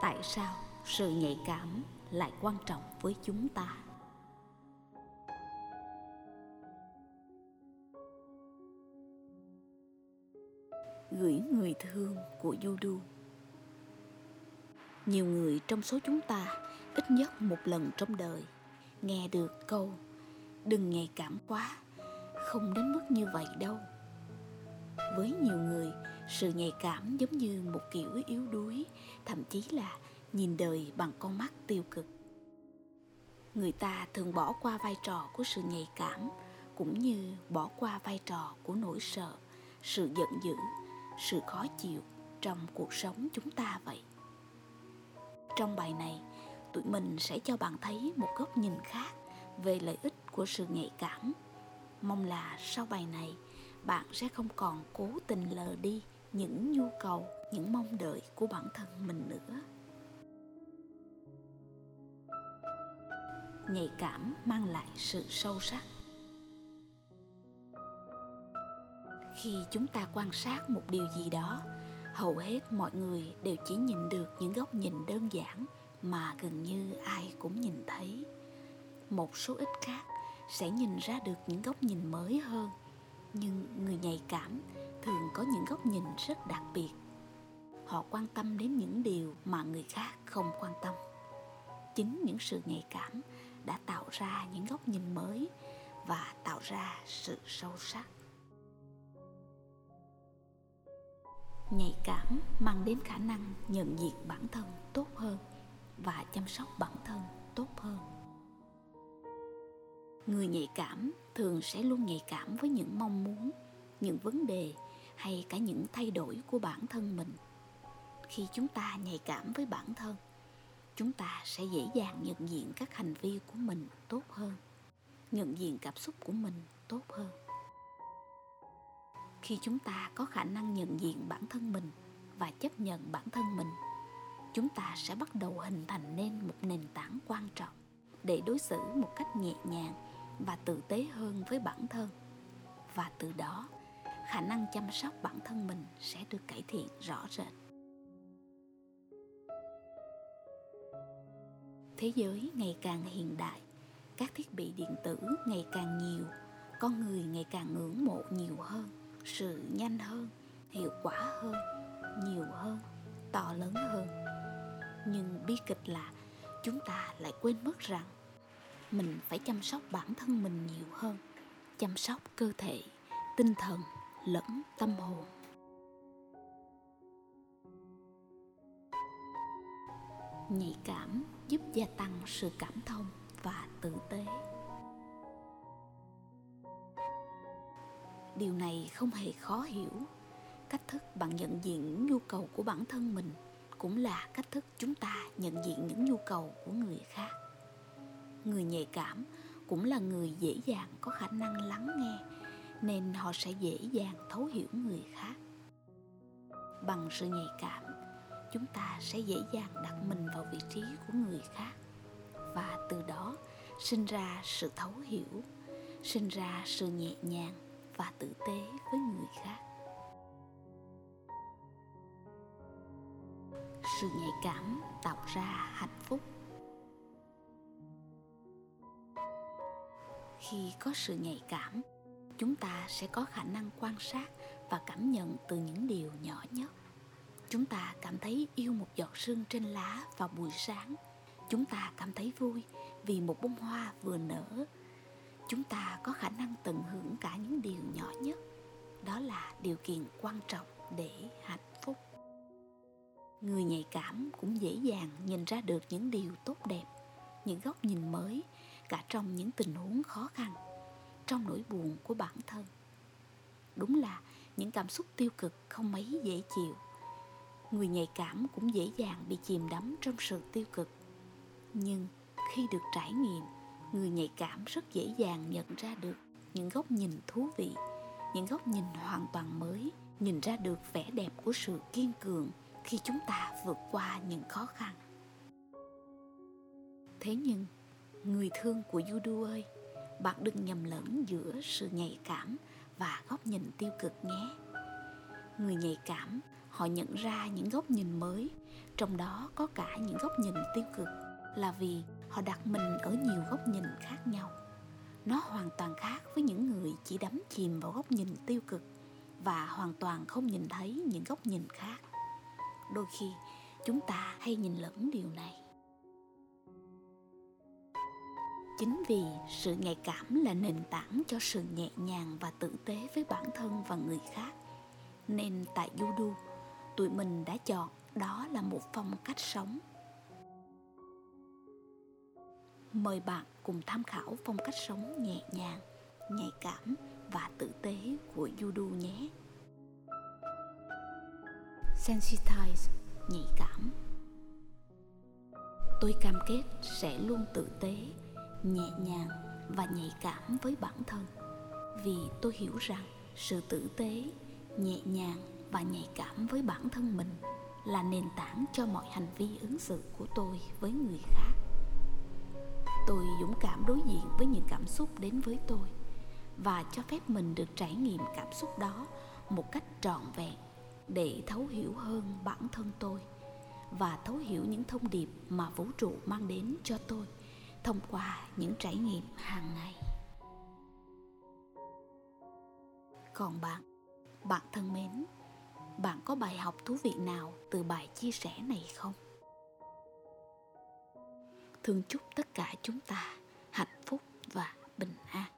tại sao sự nhạy cảm lại quan trọng với chúng ta? Gửi người thương của Yudu. Nhiều người trong số chúng ta ít nhất một lần trong đời nghe được câu đừng nhạy cảm quá, không đến mức như vậy đâu. Với nhiều người sự nhạy cảm giống như một kiểu yếu đuối, thậm chí là nhìn đời bằng con mắt tiêu cực. Người ta thường bỏ qua vai trò của sự nhạy cảm, cũng như bỏ qua vai trò của nỗi sợ, sự giận dữ, sự khó chịu trong cuộc sống chúng ta vậy. Trong bài này, tụi mình sẽ cho bạn thấy một góc nhìn khác về lợi ích của sự nhạy cảm. Mong là sau bài này, bạn sẽ không còn cố tình lờ đi những nhu cầu, những mong đợi của bản thân mình nữa. Nhạy cảm mang lại sự sâu sắc. Khi chúng ta quan sát một điều gì đó, hầu hết mọi người đều chỉ nhìn được những góc nhìn đơn giản mà gần như ai cũng nhìn thấy. Một số ít khác sẽ nhìn ra được những góc nhìn mới hơn, nhưng người nhạy cảm thường có những góc nhìn rất đặc biệt. Họ quan tâm đến những điều mà người khác không quan tâm. Chính những sự nhạy cảm đã tạo ra những góc nhìn mới và tạo ra sự sâu sắc. Nhạy cảm mang đến khả năng nhận diện bản thân tốt hơn và chăm sóc bản thân tốt hơn. Người nhạy cảm thường sẽ luôn nhạy cảm với những mong muốn, những vấn đề hay cả những thay đổi của bản thân mình. Khi chúng ta nhạy cảm với bản thân, chúng ta sẽ dễ dàng nhận diện các hành vi của mình tốt hơn, nhận diện cảm xúc của mình tốt hơn. Khi chúng ta có khả năng nhận diện bản thân mình và chấp nhận bản thân mình, chúng ta sẽ bắt đầu hình thành nên một nền tảng quan trọng để đối xử một cách nhẹ nhàng và tử tế hơn với bản thân. Và từ đó khả năng chăm sóc bản thân mình sẽ được cải thiện rõ rệt. Thế giới ngày càng hiện đại, các thiết bị điện tử ngày càng nhiều, con người ngày càng ngưỡng mộ nhiều hơn, sự nhanh hơn, hiệu quả hơn, nhiều hơn, to lớn hơn. Nhưng bi kịch là chúng ta lại quên mất rằng mình phải chăm sóc bản thân mình nhiều hơn, chăm sóc cơ thể, tinh thần lẫn tâm hồn. Nhạy cảm giúp gia tăng sự cảm thông và tử tế. Điều này không hề khó hiểu. Cách thức bạn nhận diện những nhu cầu của bản thân mình cũng là cách thức chúng ta nhận diện những nhu cầu của người khác. Người nhạy cảm cũng là người dễ dàng có khả năng lắng nghe nên họ sẽ dễ dàng thấu hiểu người khác. Bằng sự nhạy cảm, chúng ta sẽ dễ dàng đặt mình vào vị trí của người khác. Và từ đó sinh ra sự thấu hiểu, sinh ra sự nhẹ nhàng và tử tế với người khác. Sự nhạy cảm tạo ra hạnh phúc. Khi có sự nhạy cảm chúng ta sẽ có khả năng quan sát và cảm nhận từ những điều nhỏ nhất chúng ta cảm thấy yêu một giọt sương trên lá vào buổi sáng. Chúng ta cảm thấy vui vì một bông hoa vừa nở. Chúng ta có khả năng tận hưởng cả những điều nhỏ nhất. Đó là điều kiện quan trọng để hạnh phúc. Người nhạy cảm cũng dễ dàng nhìn ra được những điều tốt đẹp, những góc nhìn mới cả trong những tình huống khó khăn trong nỗi buồn của bản thân. Đúng là những cảm xúc tiêu cực không mấy dễ chịu. Người nhạy cảm cũng dễ dàng bị chìm đắm trong sự tiêu cực. Nhưng khi được trải nghiệm, người nhạy cảm rất dễ dàng nhận ra được những góc nhìn thú vị, những góc nhìn hoàn toàn mới, nhìn ra được vẻ đẹp của sự kiên cường khi chúng ta vượt qua những khó khăn. Thế nhưng, người thương của judo ơi bạn đừng nhầm lẫn giữa sự nhạy cảm và góc nhìn tiêu cực nhé. Người nhạy cảm, họ nhận ra những góc nhìn mới, trong đó có cả những góc nhìn tiêu cực, là vì họ đặt mình ở nhiều góc nhìn khác nhau. Nó hoàn toàn khác với những người chỉ đắm chìm vào góc nhìn tiêu cực và hoàn toàn không nhìn thấy những góc nhìn khác. Đôi khi, chúng ta hay nhìn lẫn điều này. Chính vì sự nhạy cảm là nền tảng cho sự nhẹ nhàng và tử tế với bản thân và người khác. Nên tại judo tụi mình đã chọn đó là một phong cách sống. Mời bạn cùng tham khảo phong cách sống nhẹ nhàng, nhạy cảm và tử tế của judo nhé. Sensitize, nhạy cảm. Tôi cam kết sẽ luôn tử tế nhẹ nhàng và nhạy cảm với bản thân. Vì tôi hiểu rằng sự tử tế, nhẹ nhàng và nhạy cảm với bản thân mình là nền tảng cho mọi hành vi ứng xử của tôi với người khác. Tôi dũng cảm đối diện với những cảm xúc đến với tôi và cho phép mình được trải nghiệm cảm xúc đó một cách trọn vẹn để thấu hiểu hơn bản thân tôi và thấu hiểu những thông điệp mà vũ trụ mang đến cho tôi thông qua những trải nghiệm hàng ngày. Còn bạn bạn thân mến, bạn có bài học thú vị nào từ bài chia sẻ này không? Thương chúc tất cả chúng ta hạnh phúc và bình an.